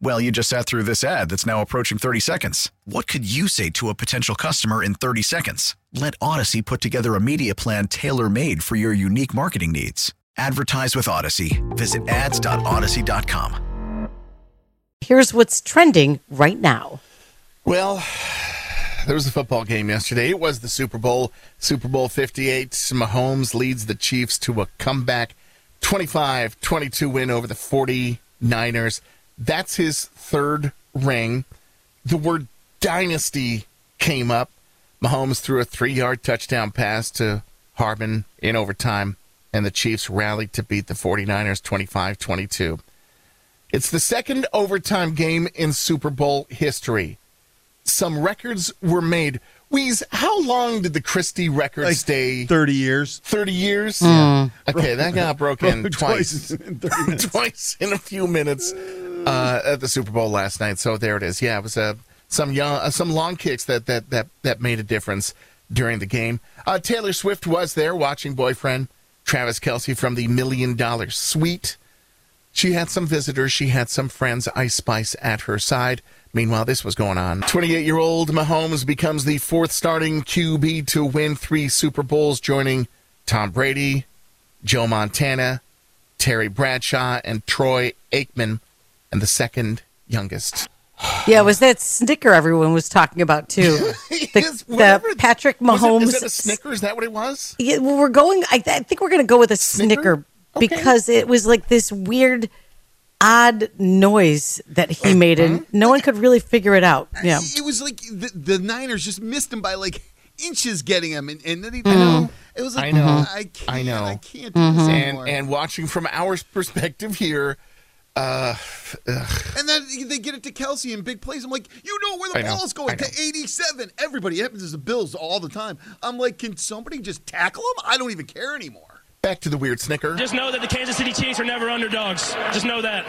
Well, you just sat through this ad that's now approaching 30 seconds. What could you say to a potential customer in 30 seconds? Let Odyssey put together a media plan tailor made for your unique marketing needs. Advertise with Odyssey. Visit ads.odyssey.com. Here's what's trending right now. Well, there was a football game yesterday. It was the Super Bowl. Super Bowl 58. Mahomes leads the Chiefs to a comeback 25 22 win over the 49ers. That's his third ring. The word dynasty came up. Mahomes threw a three yard touchdown pass to Hardman in overtime, and the Chiefs rallied to beat the 49ers 25 22. It's the second overtime game in Super Bowl history. Some records were made. Weez, how long did the Christie record Like stay? 30 years. 30 years? Hmm. Okay, that got broken twice. twice in twice in a few minutes uh, at the Super Bowl last night. So there it is. Yeah, it was uh, some young, uh, some long kicks that that that that made a difference during the game. Uh, Taylor Swift was there watching boyfriend Travis Kelce from the Million Dollar Suite. She had some visitors. She had some friends, Ice Spice, at her side. Meanwhile, this was going on. 28 year old Mahomes becomes the fourth starting QB to win three Super Bowls, joining Tom Brady, Joe Montana, Terry Bradshaw, and Troy Aikman, and the second youngest. Yeah, it was that snicker everyone was talking about too. The, Is- the whatever- Patrick Was it- Mahomes. Is it a Snicker? Is that what it was? Yeah, well, we're going. I, I think we're going to go with a Snicker? snicker, Okay. because it was like this weird, odd noise that he made, and no one could really figure it out. Yeah, It was like the, the Niners just missed him by like inches getting him, and, and then he, Mm-hmm. it was like, I know. I can't, I know. I can't do this And and watching from our perspective here, uh, ugh, And then they get it to Kelce in big plays. I'm like, you know where the I know, ball is going to 87. Everybody it happens to the Bills all the time. I'm like, can somebody just tackle him? I don't even care anymore. back to the weird Snicker. Just know that the Kansas City Chiefs are never underdogs. Just know that.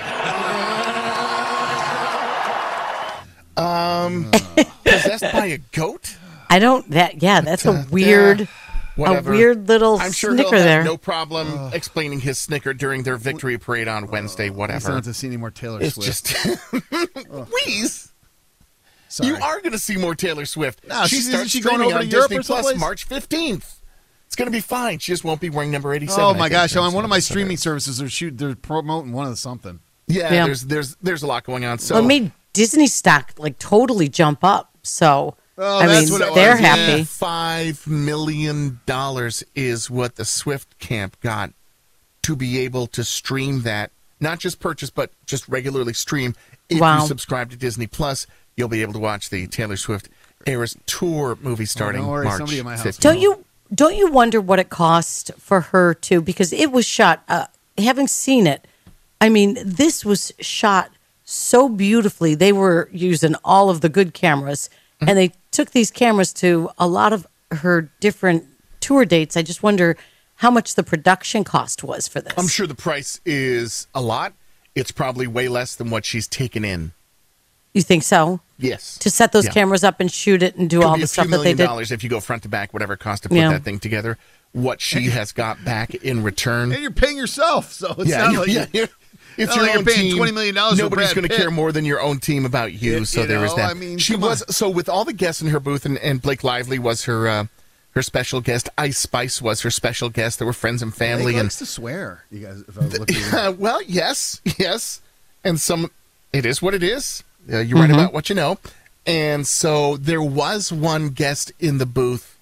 Um, Possessed by a goat? I don't. That yeah, that's a weird, a Whatever. weird little I'm sure snicker he'll have there. no problem explaining his snicker during their victory parade on Wednesday. I don't have to see any more Taylor It's Swift. just Wheeze. Sorry. You are going to see more Taylor Swift. No, she she's- starts she going streaming over on to Europe Disney Plus? March 15th. It's going to be fine. She just won't be wearing number 87. Oh my gosh! On one of my streaming services, they're shoot, they're promoting one of the something. Yeah, Yeah. there's there's there's a lot going on. So well, it made Disney stock like totally jump up. So Oh, I that's mean, what it they're was, yeah. happy. five million dollars is what the Swift camp got to be able to stream that, not just purchase, but just regularly stream. If Wow. you subscribe to Disney Plus, you'll be able to watch the Taylor Swift Eras Tour movie starting Oh, don't March somebody at my house Don't you don't you wonder what it cost for her to because it was shot uh, having seen it I mean this was shot so beautifully they were using all of the good cameras and they took these cameras to a lot of her different tour dates I just wonder how much the production cost was for this I'm sure the price is a lot. It's probably way less than what she's taken in. you think so Yes. to set those Yeah. cameras up and shoot it and do Could all the a stuff that they million did dollars if you go front to back, whatever it costs to put Yeah. that thing together. What she has got back in return. And you're paying yourself, so it's yeah, not you- like yeah, you're- it's not your like you're own paying team. $20 million Nobody's gonna care more than your own team about you. You- so you there is know, that. I mean, she was on. so with all the guests in her booth, and, and Blake Lively was her uh, her special guest. Ice Spice was her special guest. There were friends and family, He and likes to swear. You guys, if I look uh, well, yes, yes, and some. It is what it is. Uh, you're right about what you know. And so there was one guest in the booth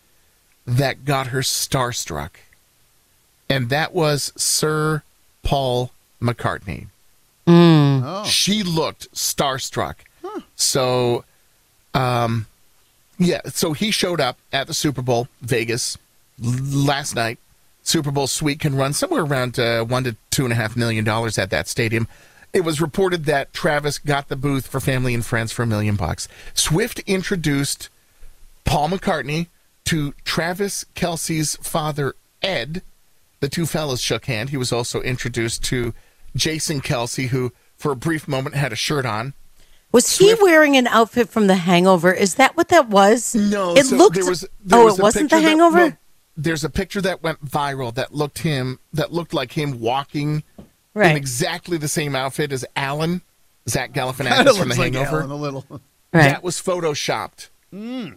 that got her starstruck. and that was Sir Paul McCartney. Oh. She looked starstruck. So, um, yeah, so he showed up at the Super Bowl, Vegas, l- last night. Super Bowl suite can run somewhere around uh, one to two and a half million dollars at that stadium. It was reported that Travis got the booth for family and friends for a million bucks. Swift introduced Paul McCartney to Travis Kelce's father, Ed. The two fellows shook hand. He was also introduced to Jason Kelce, who for a brief moment had a shirt on. Was he wearing an outfit from The Hangover? Is that what that was? No, it so looked. There was, there oh, was it wasn't picture The that- Hangover. no, there's a picture that went viral that looked him that looked like him walking in exactly the same outfit as Alan, Zach Kind Galifianakis of from The looks like Hangover. Alan a little. right. That was photoshopped. Hmm.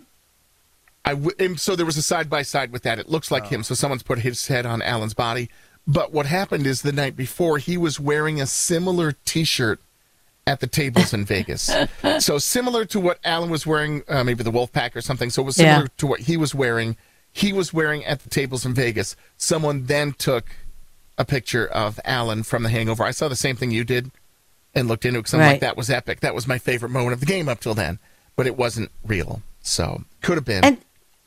I w- and so there was a side by side with that. It looks like oh. him. So someone's put his head on Alan's body. But what happened is the night before he was wearing a similar T-shirt at the tables in Vegas. So similar to what Alan was wearing, uh, maybe the Wolfpack or something. So it was similar Yeah. to what he was wearing. He was wearing at the tables in Vegas. Someone then took a picture of Alan from The Hangover. I saw the same thing you did and looked into it because I'm like, that was epic. That was my favorite moment of the game up till then. But it wasn't real. So could have been. And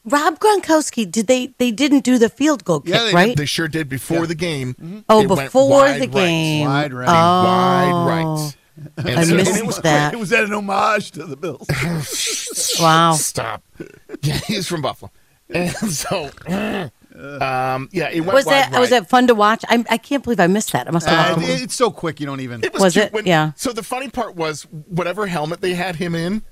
Rob Gronkowski, did they? They didn't do the field goal kick, Yeah, they- right? They sure did before the game. oh, It went before wide the right. game. Wide right. Oh, Wide right. And I so- missed and it was that. It was that an homage to the Bills. Wow. Stop. Yeah, he's from Buffalo. And so, um, yeah, it went Was wide that right. was that fun to watch? I I can't believe I missed that. I must have. Uh, it. it's so quick you don't even. It Was cute it? Yeah. So the funny part was whatever helmet they had him in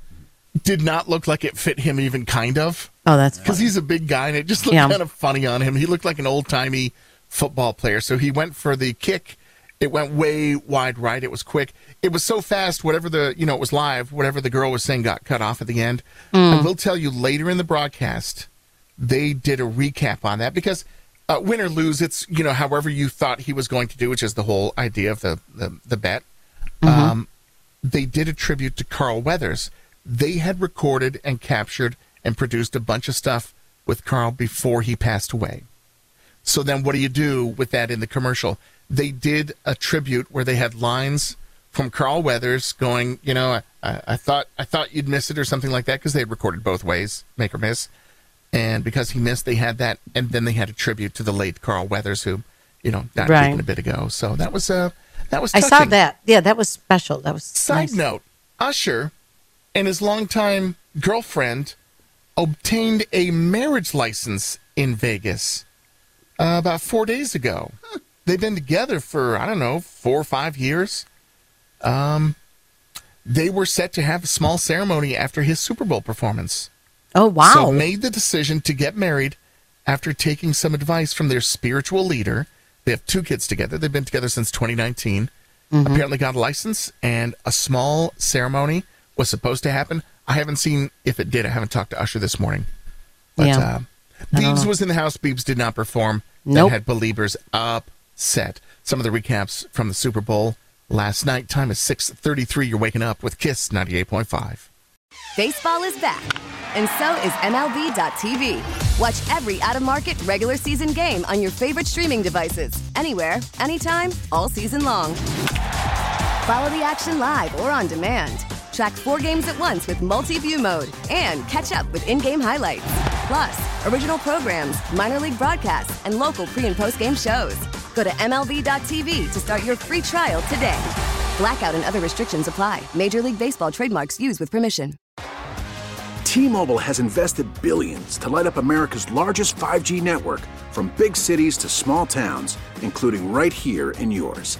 did not look like it fit him even kind of. oh, that's because he's a big guy and it just looked Yeah. kind of funny on him. He looked like an old timey football player. So he went for the kick. It went way wide right. It was quick. It was so fast. Whatever the you know it was live. Whatever the girl was saying got cut off at the end. I will tell you later in the broadcast they did a recap on that because uh, win or lose, it's you know however you thought he was going to do, which is the whole idea of the the, the bet. Um, they did a tribute to Carl Weathers. They had recorded and captured and produced a bunch of stuff with Carl before he passed away. So then, what do you do with that in the commercial? They did a tribute where they had lines from Carl Weathers going, you know, I, I thought I thought you'd miss it or something like that because they had recorded both ways, make or miss. And because he missed, they had that, and then they had a tribute to the late Carl Weathers, who, you know, died Right. a bit ago. So that was uh, that was. I saw that. Yeah, that was special. That was Side nice. note: Usher and his longtime girlfriend obtained a marriage license in Vegas uh, about four days ago. They've been together for I don't know four or five years. Um, they were set to have a small ceremony after his Super Bowl performance. Oh wow. So made the decision to get married after taking some advice from their spiritual leader. They have two kids together. They've been together since 2019. Mm-hmm. Apparently got a license and a small ceremony was supposed to happen. I haven't seen if it did. I haven't talked to Usher this morning. But Yeah. uh, Beebs was in the house. Beebs did not perform. Nope. That had believers upset. Some of the recaps from the Super Bowl last night. Time is 6.33. You're waking up with KISS 98.5. Baseball is back, and so is MLB.tv. Watch every out of market regular season game on your favorite streaming devices, anywhere, anytime, all season long. Follow the action live or on demand. Track four games at once with multi view mode and catch up with in game highlights. Plus, original programs, minor league broadcasts, and local pre and post game shows. Go to MLB.tv to start your free trial today. Blackout and other restrictions apply. Major League Baseball trademarks used with permission. T-Mobile has invested billions to light up America's largest 5G network from big cities to small towns, including right here in yours.